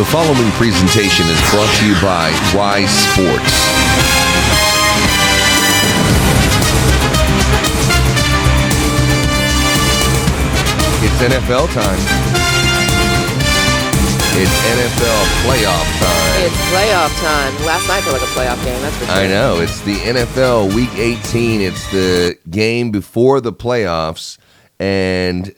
The following presentation is brought to you by WHY Sports. It's NFL time. It's NFL playoff time. It's playoff time. Last night felt like a playoff game. That's for sure. I know. It's the NFL Week 18. It's the game before the playoffs. And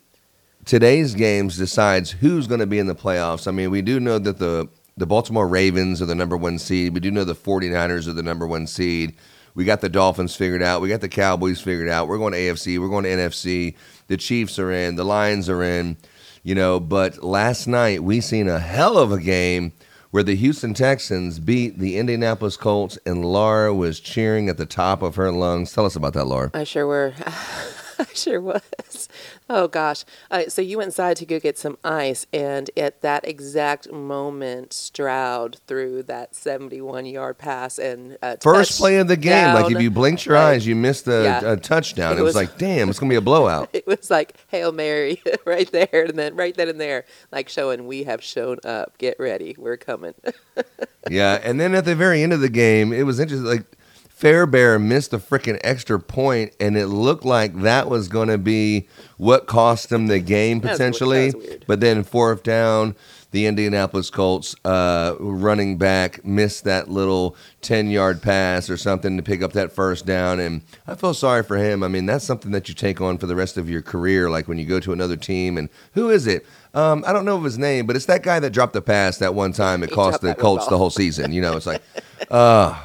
today's games decides who's going to be in the playoffs. I mean, we do know that the, the Baltimore Ravens are the number one seed. We do know the 49ers are the number one seed. We got the Dolphins figured out. We got the Cowboys figured out. We're going to AFC. We're going to NFC. The Chiefs are in. The Lions are in. You know, but last night we seen a hell of a game where the Houston Texans beat the Indianapolis Colts, and Laura was cheering at the top of her lungs. Tell us about that, Laura. I sure were. I sure was. Oh gosh. Uh, so you went inside to go get some ice, and at that exact moment, Stroud threw that 71-yard pass and uh, First play of the game, like if you blinked your eyes, you missed a, Yeah. touchdown. It, It was, was- like, damn, it's gonna be a blowout. It was like Hail Mary right there, and then right then and there, like showing we have shown up. Get ready, we're coming. yeah, and then at the very end of the game, it was interesting. Like Fairbairn missed a freaking extra point, and it looked like that was going to be what cost them the game potentially. that was weird. But then fourth down, the Indianapolis Colts uh, running back missed that little ten yard pass or something to pick up that first down, and I feel sorry for him. I mean, that's something that you take on for the rest of your career. Like when you go to another team, and who is it? Um, I don't know of his name, but it's that guy that dropped the pass that one time. It cost the Colts the whole season. You know, it's like, uh,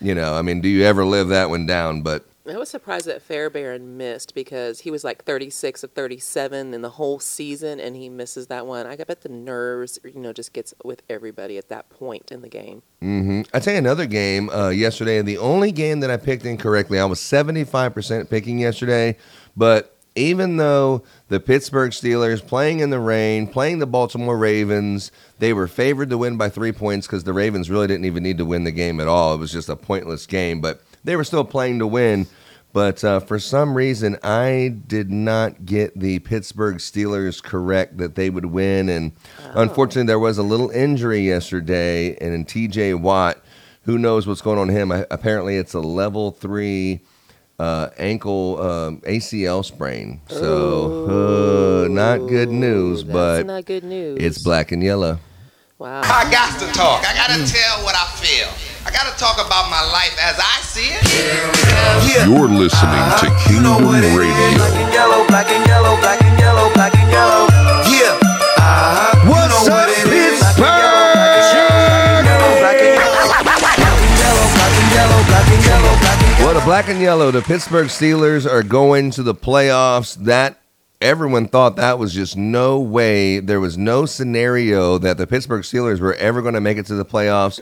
you know, I mean, do you ever live that one down? But I was surprised that Fairbairn missed because he was like 36 of 37 in the whole season, and he misses that one. I bet the nerves, you know, just gets with everybody at that point in the game. hmm I tell you another game uh, yesterday. The only game that I picked incorrectly, I was seventy five percent picking yesterday. But even though the Pittsburgh Steelers playing in the rain, playing the Baltimore Ravens, they were favored to win by three points because the Ravens really didn't even need to win the game at all. It was just a pointless game, but they were still playing to win. But uh, for some reason, I did not get the Pittsburgh Steelers correct that they would win. And unfortunately, there was a little injury yesterday, and in TJ Watt, who knows what's going on him? I, apparently, it's a level three uh, ankle um, ACL sprain. So, uh, not good news, That's but not good news. it's black and yellow. Wow. I got to talk. I got to tell what I feel. I got to talk about my life as I see it. You're listening to Kingdom Radio. Black and yellow, black and yellow, black and yellow, black and yellow. Yeah. Uh-huh. Black and yellow. The black and yellow, the Pittsburgh Steelers are going to the playoffs. That everyone thought that was just no way. There was no scenario that the Pittsburgh Steelers were ever going to make it to the playoffs.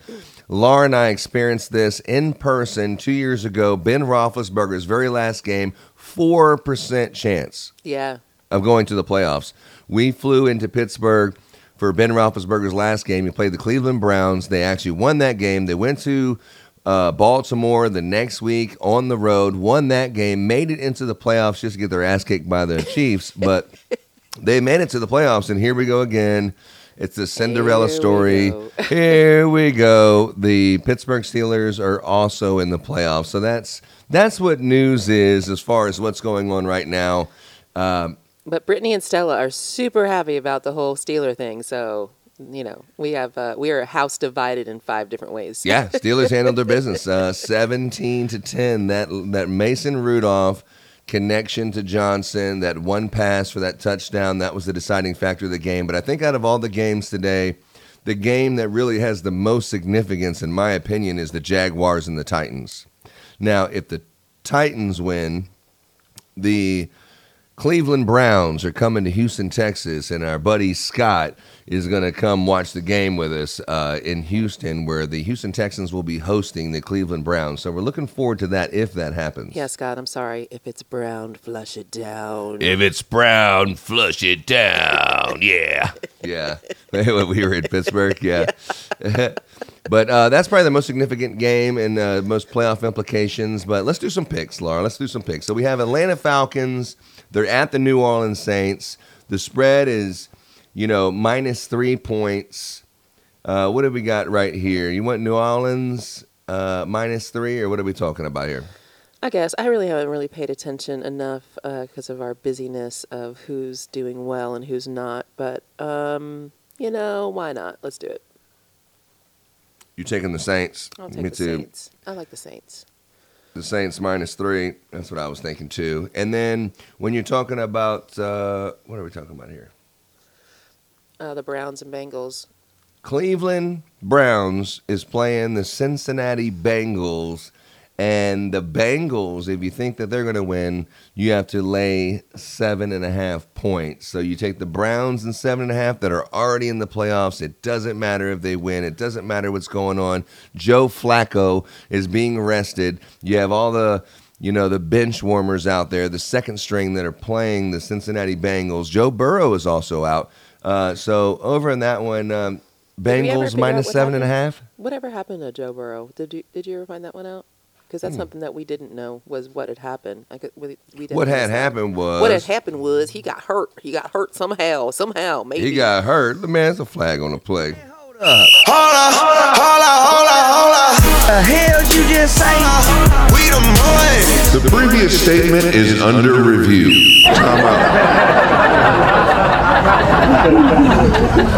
Laura and I experienced this in person two years ago. Ben Roethlisberger's very last game, four percent chance Yeah. of going to the playoffs. We flew into Pittsburgh for Ben Roethlisberger's last game. He played the Cleveland Browns. They actually won that game. They went to uh, Baltimore the next week on the road, won that game, made it into the playoffs just to get their ass kicked by the Chiefs, but they made it to the playoffs. And here we go again. It's the Cinderella Here story. go. Here we go. The Pittsburgh Steelers are also in the playoffs. So that's that's what news is as far as what's going on right now. Um, But Brittany and Stella are super happy about the whole Steeler thing. So, you know, we have uh, we are a house divided in five different ways. Yeah, Steelers handled their business. Uh, Seventeen to ten. That that Mason Rudolph connection to Johnson, that one pass for that touchdown, that was the deciding factor of the game. But I think out of all the games today, the game that really has the most significance, in my opinion, is the Jaguars and the Titans. Now, if the Titans win, the Cleveland Browns are coming to Houston, Texas, and our buddy Scott is going to come watch the game with us uh, in Houston, where the Houston Texans will be hosting the Cleveland Browns. So we're looking forward to that if that happens. Yeah, Scott, I'm sorry. If it's brown, flush it down. If it's brown, flush it down. Yeah. Yeah. we were in Pittsburgh. Yeah. but uh, that's probably the most significant game and uh, most playoff implications. But let's do some picks, Laura. Let's do some picks. So we have Atlanta Falcons. They're at the New Orleans Saints. The spread is, you know, minus three points. Uh, what have we got right here? You want New Orleans uh, minus three, or what are we talking about here? I guess I really haven't really paid attention enough because of our busyness of who's doing well and who's not. But um, you know, why not? Let's do it. You taking the Saints? I'll take Me the too. Saints. I like the Saints. The Saints minus three. That's what I was thinking too. And then when you're talking about uh, what are we talking about here? Uh, the Browns and Bengals. Cleveland Browns is playing the Cincinnati Bengals. And the Bengals, if you think that they're going to win, you have to lay seven and a half points. So you take the Browns and seven and a half that are already in the playoffs. It doesn't matter if they win. It doesn't matter what's going on. Joe Flacco is being rested. You have all the you know the bench warmers out there, the second string that are playing the Cincinnati Bengals. Joe Burrow is also out. Uh, so over in that one, um, Did we ever Bengals minus seven and a half. Whatever happened to Joe Burrow? Did you did you ever find that one out? Because that's hmm. something that we didn't know was what had happened. I could, we, we didn't. What miss had that. happened was What had happened was he got hurt. He got hurt somehow. Somehow, maybe. he got hurt. The man's a flag on the play. Hold up, hold up, hold up, hold up. The hell you just say? We the boys. The previous statement is under review. Time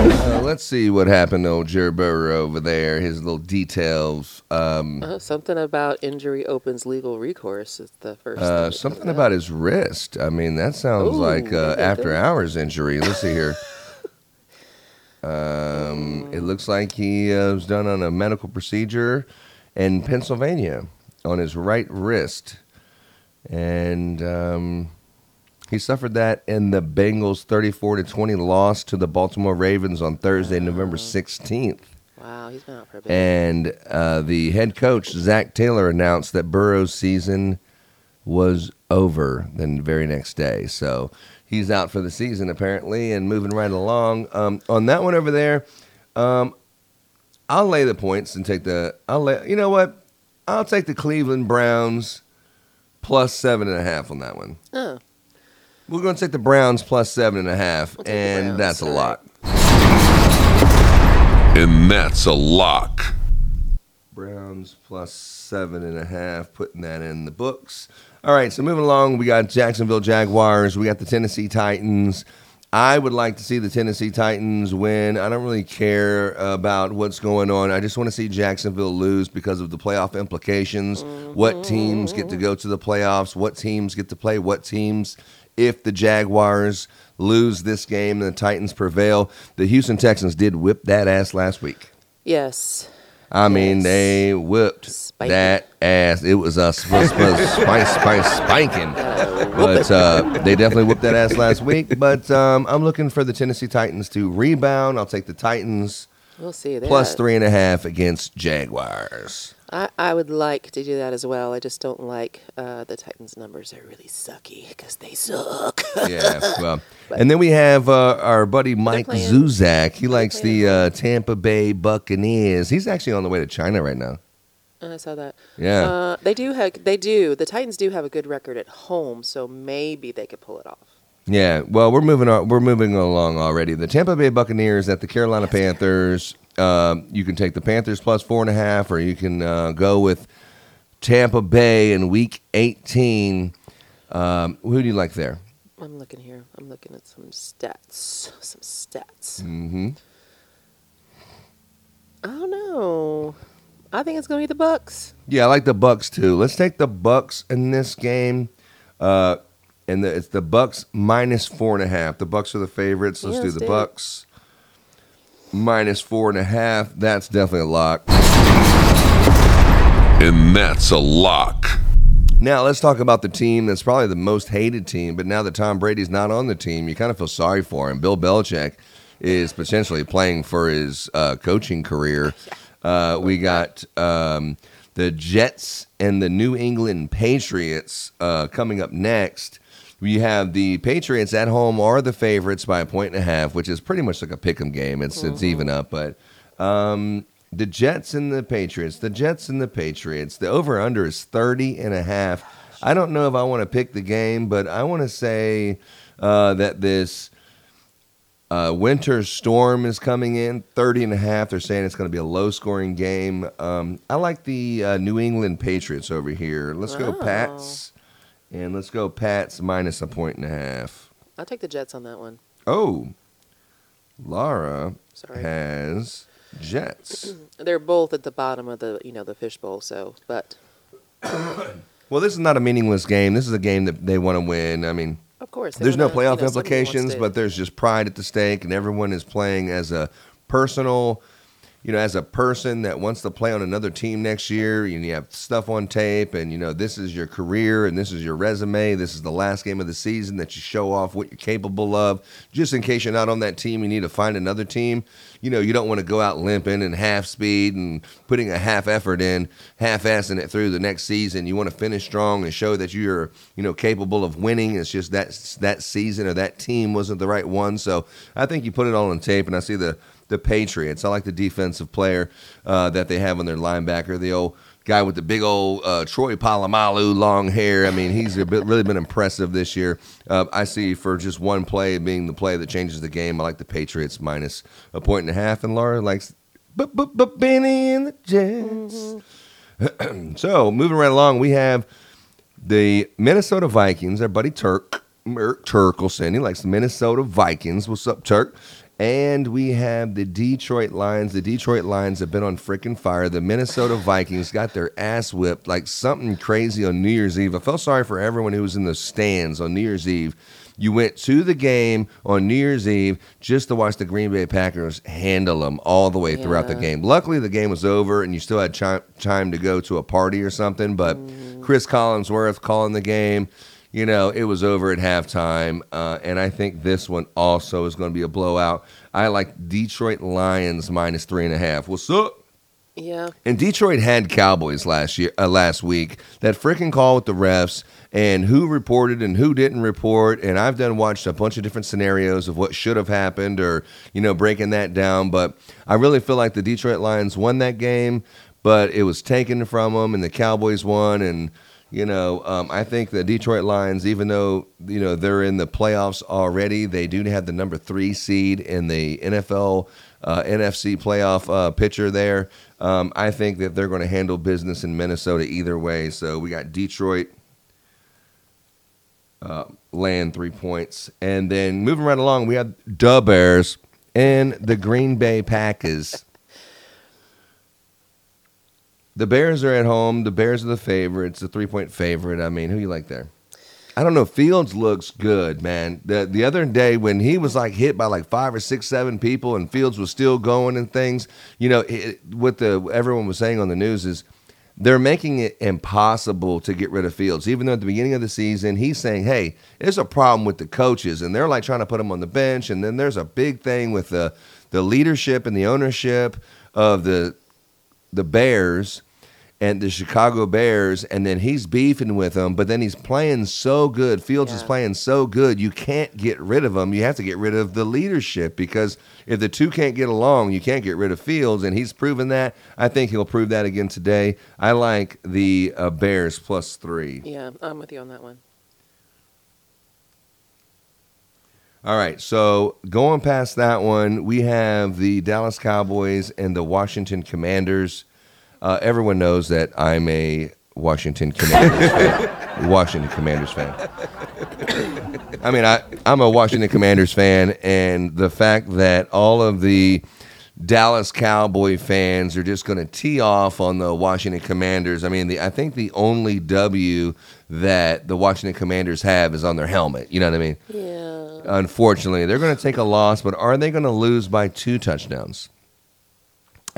out. Let's see what happened to old Joe Burrow over there. His little details. Um, Uh, something about injury opens legal recourse is the first. uh, something about his wrist. I mean, that sounds Ooh, like uh, after hours injury. Let's see here. Um, it looks like he uh, was done on a medical procedure in Pennsylvania on his right wrist, and um, he suffered that in the Bengals' thirty-four to twenty loss to the Baltimore Ravens on Thursday, November sixteenth. Wow, he's been out for a bit. And uh, the head coach, Zac Taylor, announced that Burrow's season was over the very next day. So he's out for the season, apparently, and moving right along. Um, on that one over there, um, I'll lay the points and take the. I'll lay. You know what? I'll take the Cleveland Browns plus seven and a half on that one. oh, We're going to take the Browns plus seven and a half, We'll and Browns, that's a all lot. And that's a lock. Browns plus seven and a half, putting that in the books. All right, so moving along, we got Jacksonville Jaguars, we got the Tennessee Titans. I would like to see the Tennessee Titans win. I don't really care about what's going on. I just want to see Jacksonville lose because of the playoff implications. What teams get to go to the playoffs? What teams get to play? What teams, if the Jaguars lose this game and the Titans prevail? The Houston Texans did whip that ass last week. yes. I mean, Yes. they whipped Spanking. that ass. It was a sp- sp- spice, spice, spanking. But uh, they definitely whipped that ass last week. But um, I'm looking for the Tennessee Titans to rebound. I'll take the Titans We'll see. that. three and a half against Jaguars. I, I would like to do that as well. I just don't like uh, the Titans' numbers. They're really sucky because they suck. Yeah, well, and then we have uh, our buddy Mike Zuzak. He likes the uh, Tampa Bay Buccaneers. He's actually on the way to China right now. I saw that. Yeah. Uh, they do have. They do. The Titans do have a good record at home, so maybe they could pull it off. Yeah, well, we're moving on. We're moving along already. The Tampa Bay Buccaneers at the Carolina Panthers. Um, you can take the Panthers plus four and a half, or you can uh, go with Tampa Bay in Week 18. Um, who do you like there? I'm looking here. I'm looking at some stats. Some stats. Mm-hmm. I don't know. I think it's going to be the Bucks. Yeah, I like the Bucks too. Let's take the Bucks in this game. Uh, and the, it's the Bucks minus four and a half. The Bucks are the favorites. Let's Yeah, do the. Bucks minus four and a half. That's definitely a lock. And that's a lock. Now let's talk about the team that's probably the most hated team. But now that Tom Brady's not on the team, you kind of feel sorry for him. Bill Belichick is potentially playing for his uh, coaching career. Uh, we got um, the Jets and the New England Patriots uh, coming up next. We have the Patriots at home are the favorites by a point and a half, which is pretty much like a pick 'em game. It's it's even up, but um, the Jets and the Patriots, the Jets and the Patriots, the over under is 30 and a half. I don't know if I want to pick the game, but I want to say uh, that this Uh, winter storm is coming in 30 and a half. They're saying it's going to be a low scoring game. Um, I like the uh, New England Patriots over here. Let's go Oh. Pats. And let's go Pats minus a point and a half. I'll take the Jets on that one. Oh, Laura Sorry. has Jets. They're both at the bottom of the you know the fishbowl. So, but well, this is not a meaningless game. This is a game that they want to win. I mean, of course there's no playoff you know, implications, but there's just pride at the stake, and everyone is playing as a personal, you know, as a person that wants to play on another team next year. And you have stuff on tape, and you know this is your career, and this is your resume. This is the last game of the season that you show off what you're capable of. Just in case you're not on that team, you need to find another team. You know, you don't want to go out limping and half speed and putting a half effort in, half assing it through the next season. You want to finish strong and show that you're, you know, capable of winning. It's just that that season or that team wasn't the right one. So I think you put it all on tape, and I see the the Patriots. I like the defensive player uh, that they have on their linebacker, the old guy with the big old uh, Troy Polamalu long hair. I mean, he's bit, really been impressive this year. Uh, I see for just one play being the play that changes the game. I like the Patriots minus a point and a half, and Laura likes but but but Benny and the Jets. so moving right along, we have the Minnesota Vikings. Our buddy Turk Merk Turkelson. He likes the Minnesota Vikings. What's up, Turk? And we have the Detroit Lions. The Detroit Lions have been on freaking fire. The Minnesota Vikings got their ass whipped like something crazy on New Year's Eve. I felt sorry for everyone who was in the stands on New Year's Eve. You went to the game on New Year's Eve just to watch the Green Bay Packers handle them all the way throughout the game. Luckily, the game was over and you still had time to go to a party or something. But mm-hmm. Chris Collinsworth calling the game, you know, it was over at halftime. Uh, and I think this one also is going to be a blowout. I like Detroit Lions minus three and a half. What's up? yeah. And Detroit had Cowboys last year, uh, last week. That freaking call with the refs and who reported and who didn't report. And I've done watched a bunch of different scenarios of what should have happened, or you know, breaking that down. But I really feel like the Detroit Lions won that game, but it was taken from them, and the Cowboys won. And you know, um, I think the Detroit Lions, even though you know they're in the playoffs already, they do have the number three seed in the NFL uh, NFC playoff uh, picture there. Um, I think that they're going to handle business in Minnesota either way. So we got Detroit uh, land three points, and then moving right along, we have the Bears and the Green Bay Packers. The Bears are at home. The Bears are the favorites, the three point favorite. I mean, who you like there? I don't know. Fields looks good, man. The the other day when he was like hit by like five or six, seven people, and Fields was still going and things. You know, it, what the everyone was saying on the news is they're making it impossible to get rid of Fields. Even though at the beginning of the season he's saying, "Hey, there's a problem with the coaches," and they're like trying to put him on the bench. And then there's a big thing with the the leadership and the ownership of the the Bears and the Chicago Bears, and then he's beefing with them, but then he's playing so good. Fields is playing so good, you can't get rid of him. You have to get rid of the leadership because if the two can't get along, you can't get rid of Fields, and he's proven that. I think he'll prove that again today. I like the uh, Bears plus three. Yeah, I'm with you on that one. All right, so going past that one, we have the Dallas Cowboys and the Washington Commanders. Uh, everyone knows that I'm a Washington Commanders fan. Washington Commanders fan. I mean, I, I'm a Washington Commanders fan, and the fact that all of the Dallas Cowboy fans are just going to tee off on the Washington Commanders. I mean, the, I think the only W that the Washington Commanders have is on their helmet. You know what I mean? Yeah. Unfortunately, they're going to take a loss, but are they going to lose by two touchdowns?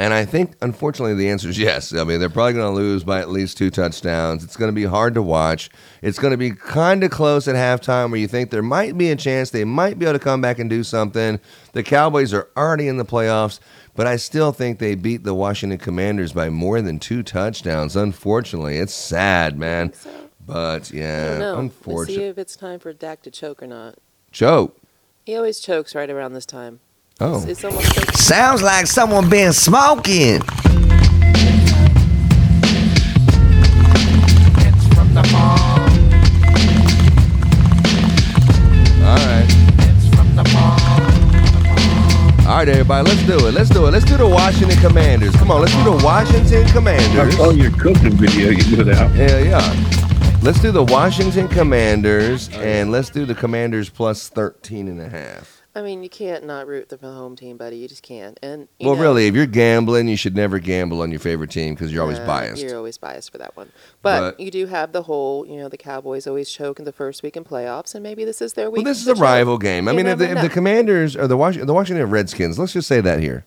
And I think, unfortunately, the answer is yes. I mean, they're probably going to lose by at least two touchdowns. It's going to be hard to watch. It's going to be kind of close at halftime where you think there might be a chance they might be able to come back and do something. The Cowboys are already in the playoffs, but I still think they beat the Washington Commanders by more than two touchdowns. Unfortunately, it's sad, man. So, But yeah, know. See if it's time for Dak to choke or not. Choke. He always chokes right around this time. Oh. It's, it's like Sounds like someone been smoking. All right. right, everybody, let's do it. Let's do it. Let's do the Washington Commanders. Come on, let's do the Washington Commanders. I Commanders. saw your cooking video you put out. Hell yeah. Let's do the Washington Commanders and let's do the Commanders plus 13 and a half. I mean, you can't not root for the home team, buddy. You just can't. And Well, know, really, if you're gambling, you should never gamble on your favorite team because you're always uh, biased. You're always biased for that one. But, But- you do have the whole, you know, the Cowboys always choke in the first week in playoffs, and maybe this is their week. Well, this is a choke. rival game. I You mean, if the, if the. Commanders or the Washington, the Washington Redskins, let's just say that here.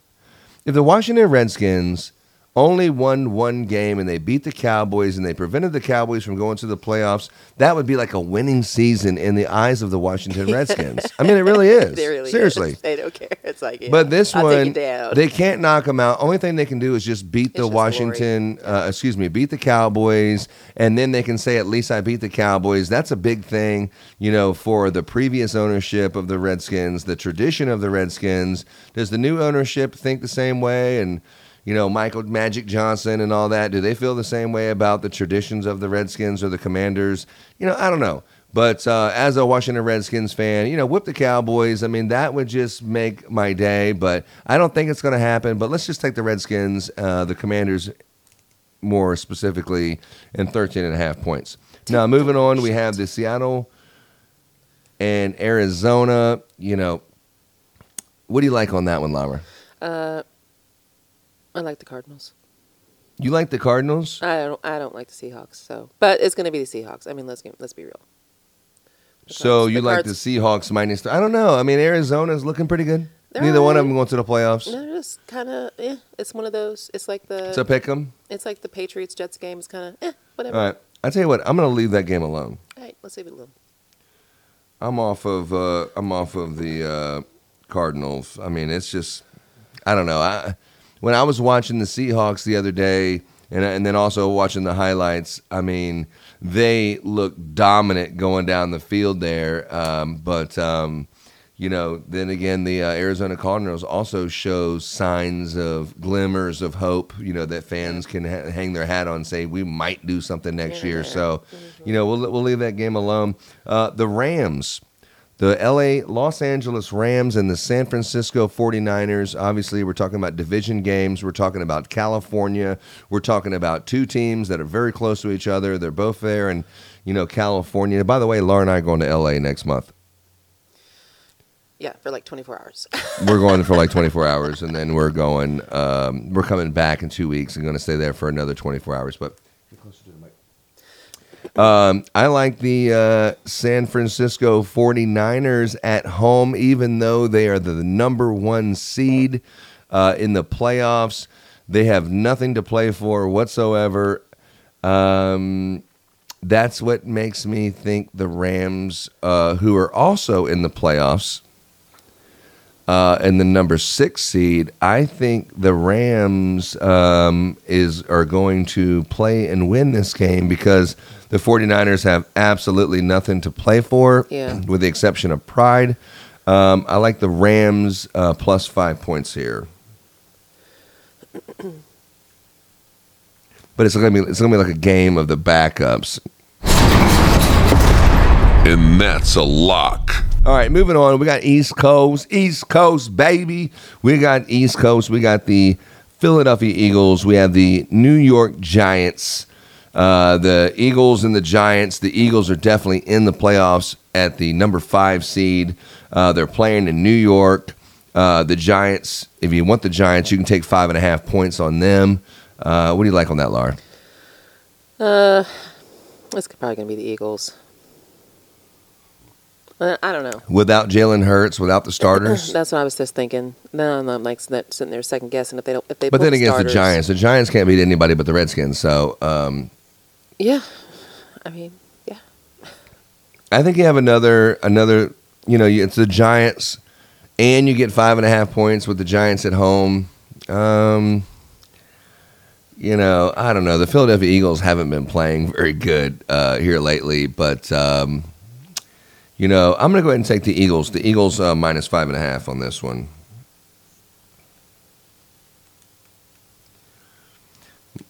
If the Washington Redskins only won one game and they beat the Cowboys and they prevented the Cowboys from going to the playoffs, that would be like a winning season in the eyes of the Washington Redskins. I mean, it really is. They really Seriously. is. They don't care. It's like, yeah, But this I'll one, they can't knock them out. Only thing they can do is just beat the just Washington, uh, excuse me, beat the Cowboys, and then they can say, at least I beat the Cowboys. That's a big thing, you know, for the previous ownership of the Redskins, the tradition of the Redskins. Does the new ownership think the same way? And, you know, Michael Magic Johnson and all that, do they feel the same way about the traditions of the Redskins or the Commanders? You know, I don't know. But uh, as a Washington Redskins fan, you know, whip the Cowboys. I mean, that would just make my day. But I don't think it's going to happen. But let's just take the Redskins, uh, the Commanders, more specifically, and 13 and a half points. Now, moving on, we have the Seattle and Arizona. You know, what do you like on that one, Lara? uh, I like the Cardinals. You like the Cardinals? I don't. I don't like the Seahawks. So, but it's going to be the Seahawks. I mean, let's get, let's be real. The So Cards- you the like Cards- the Seahawks minus? Th- I don't know. I mean, Arizona's looking pretty good. They're Neither one of them going to the playoffs. They're just kind of. Eh, it's one of those. It's like the. It's a pick 'em. It's like the Patriots Jets game. It's kind of eh, whatever. All right. I tell you what, I'm going to leave that game alone. All right, let's leave it alone. I'm off of uh, I'm off of the uh, Cardinals. I mean, it's just I don't know. I when I was watching the Seahawks the other day, and and then also watching the highlights. I mean, they look dominant going down the field there. Um, but um, you know, then again, the uh, Arizona Cardinals also show signs of glimmers of hope. You know that fans can ha- hang their hat on, say we might do something next year. So, you know, we'll we'll leave that game alone. Uh, the Rams. The LA Los Angeles Rams and the San Francisco 49ers. Obviously, we're talking about division games. We're talking about California. We're talking about two teams that are very close to each other. They're both there in, you know, California. By the way, Laura and I are going to LA next month. Yeah, for like 24 hours. We're going for like 24 hours, and then we're going. Um, we're coming back in two weeks and going to stay there for another 24 hours. But um, I like the uh, San Francisco 49ers at home, even though they are the number one seed uh, in the playoffs. They have nothing to play for whatsoever. Um, that's what makes me think the Rams, uh, who are also in the playoffs, uh, and the number six seed, I think the Rams um, is are going to play and win this game because the 49ers have absolutely nothing to play for, Yeah. with the exception of pride. Um, I like the Rams uh, plus five points here. But it's gonna be it's gonna be like a game of the backups. And that's a lock. All right, moving on. We got East Coast, East Coast, baby. We got East Coast. We got the Philadelphia Eagles. We have the New York Giants. Uh, the Eagles and the Giants. The Eagles are definitely in the playoffs at the number five seed. Uh, they're playing in New York. Uh, the Giants. If you want the Giants, you can take five and a half points on them. Uh, what do you like on that, Laura? Uh, it's probably going to be the Eagles. Uh, I don't know. Without Jalen Hurts, without the starters. That's what I was just thinking. No, I'm like sitting there second guessing if they don't. If they but then against starters. the Giants, the Giants can't beat anybody but the Redskins. So um, Yeah, I mean, yeah. I think you have another another. You know, it's the Giants, and you get five and a half points with the Giants at home. Um, you know, I don't know. The Philadelphia Eagles haven't been playing very good uh, here lately, but um, you know, I'm going to go ahead and take the Eagles. The Eagles uh, minus five and a half on this one.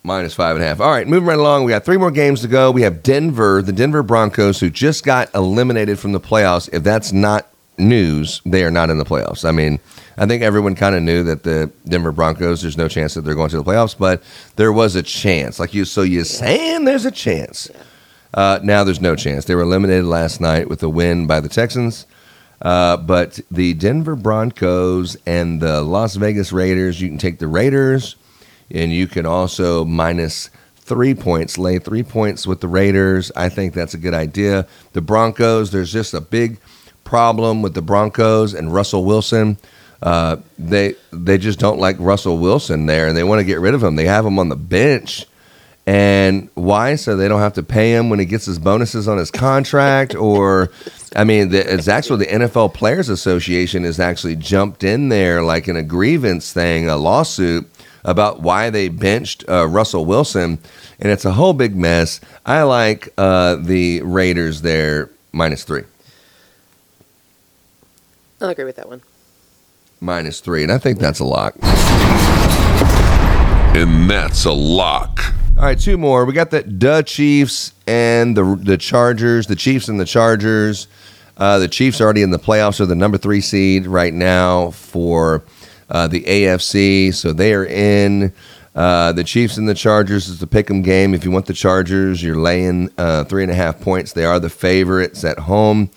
Minus five and a half. All right, moving right along. We got three more games to go. We have Denver, the Denver Broncos, who just got eliminated from the playoffs. If that's not news, they are not in the playoffs. I mean, I think everyone kind of knew that the Denver Broncos, there's no chance that they're going to the playoffs, but there was a chance. Like you, so you're saying there's a chance. Uh, now there's no chance. They were eliminated last night with a win by the Texans. Uh, but the Denver Broncos and the Las Vegas Raiders, you can take the Raiders and you can also minus three points, lay three points with the Raiders. I think that's a good idea. The Broncos, there's just a big problem with the Broncos and Russell Wilson. Uh, they they just don't like Russell Wilson there, and they want to get rid of him. They have him on the bench, and why? So they don't have to pay him when he gets his bonuses on his contract, or I mean, the, it's actually the NFL Players Association has actually jumped in there like in a grievance thing, a lawsuit about why they benched uh, Russell Wilson, and it's a whole big mess. I like uh, the Raiders there minus three, I'll agree with that one. minus three, and I think that's a lock. And that's a lock. All right, two more. We got the the Chiefs and the the Chargers. The Chiefs and the Chargers. Uh, the Chiefs are already in the playoffs. Are the number three seed right now for uh, the AFC, so they are in. Uh, the Chiefs and the Chargers is the pick'em game. If you want the Chargers, you're laying uh, three and a half points. They are the favorites at home.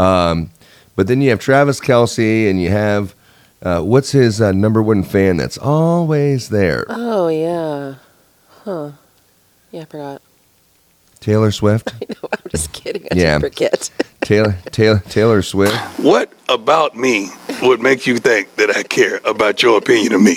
Um, but then you have Travis Kelce, and you have uh, what's his uh, number one fan that's always there? Oh yeah, huh? Yeah, I forgot. Taylor Swift. I know. I'm just kidding. I Yeah. did forget. Taylor Taylor Taylor Swift. What about me would make you think that I care about your opinion of me?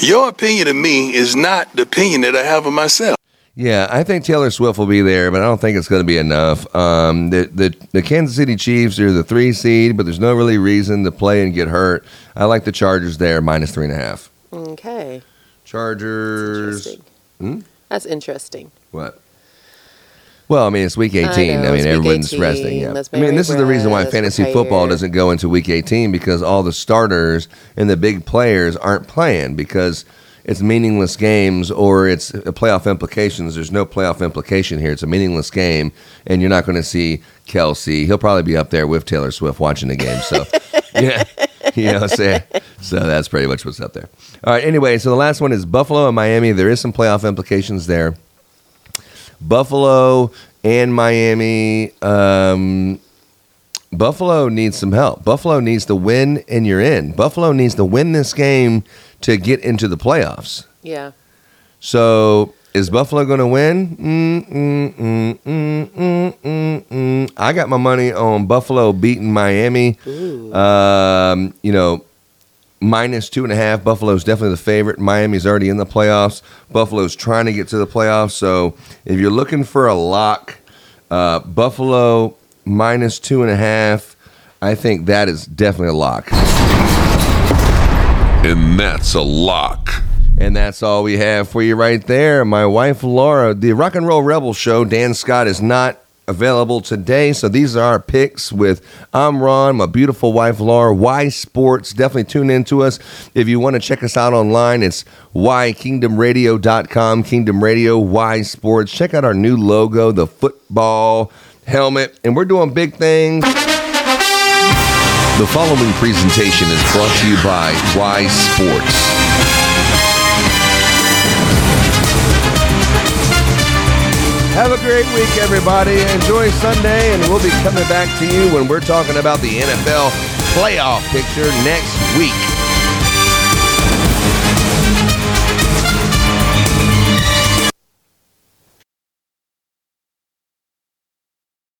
Your opinion of me is not the opinion that I have of myself. Yeah, I think Taylor Swift will be there, but I don't think it's going to be enough. Um, the, the the Kansas City Chiefs are the three seed, but there's no really reason to play and get hurt. I like the Chargers there, minus three and a half. Okay. Chargers. Interesting. Hmm? That's interesting. What? Well, I mean, it's week 18. I, I mean, everyone's 18. resting. Yeah. I mean, this is the reason why fantasy football doesn't go into week 18 because all the starters and the big players aren't playing because it's meaningless games or it's playoff implications. There's no playoff implication here. It's a meaningless game, and you're not going to see Kelce. He'll probably be up there with Taylor Swift watching the game. So, yeah. You know what I'm saying? So that's pretty much what's up there. All right. Anyway, so the last one is Buffalo and Miami. There is some playoff implications there. Buffalo and Miami. Um, Buffalo needs some help. Buffalo needs to win, and you're in. Buffalo needs to win this game to get into the playoffs. Yeah. So is Buffalo going to win? Mm, mm, mm. I got my money on Buffalo beating Miami. Um, you know, minus two and a half. Buffalo's definitely the favorite. Miami's already in the playoffs. Buffalo's trying to get to the playoffs. So if you're looking for a lock, uh, Buffalo minus two and a half. I think that is definitely a lock. And that's a lock. And that's all we have for you right there. My wife Laura, the Rock and Roll Rebel show, Dan Scott is not available today. So these are our picks with I'm Ron, my beautiful wife Laura, WHY Sports. Definitely tune into us. If you want to check us out online, it's ykingdomradio.com, Kingdom Radio, WHY Sports. Check out our new logo, the football helmet. And we're doing big things. The following presentation is brought to you by WHY Sports. Have a great week, everybody. Enjoy Sunday, and we'll be coming back to you when we're talking about the NFL playoff picture next week.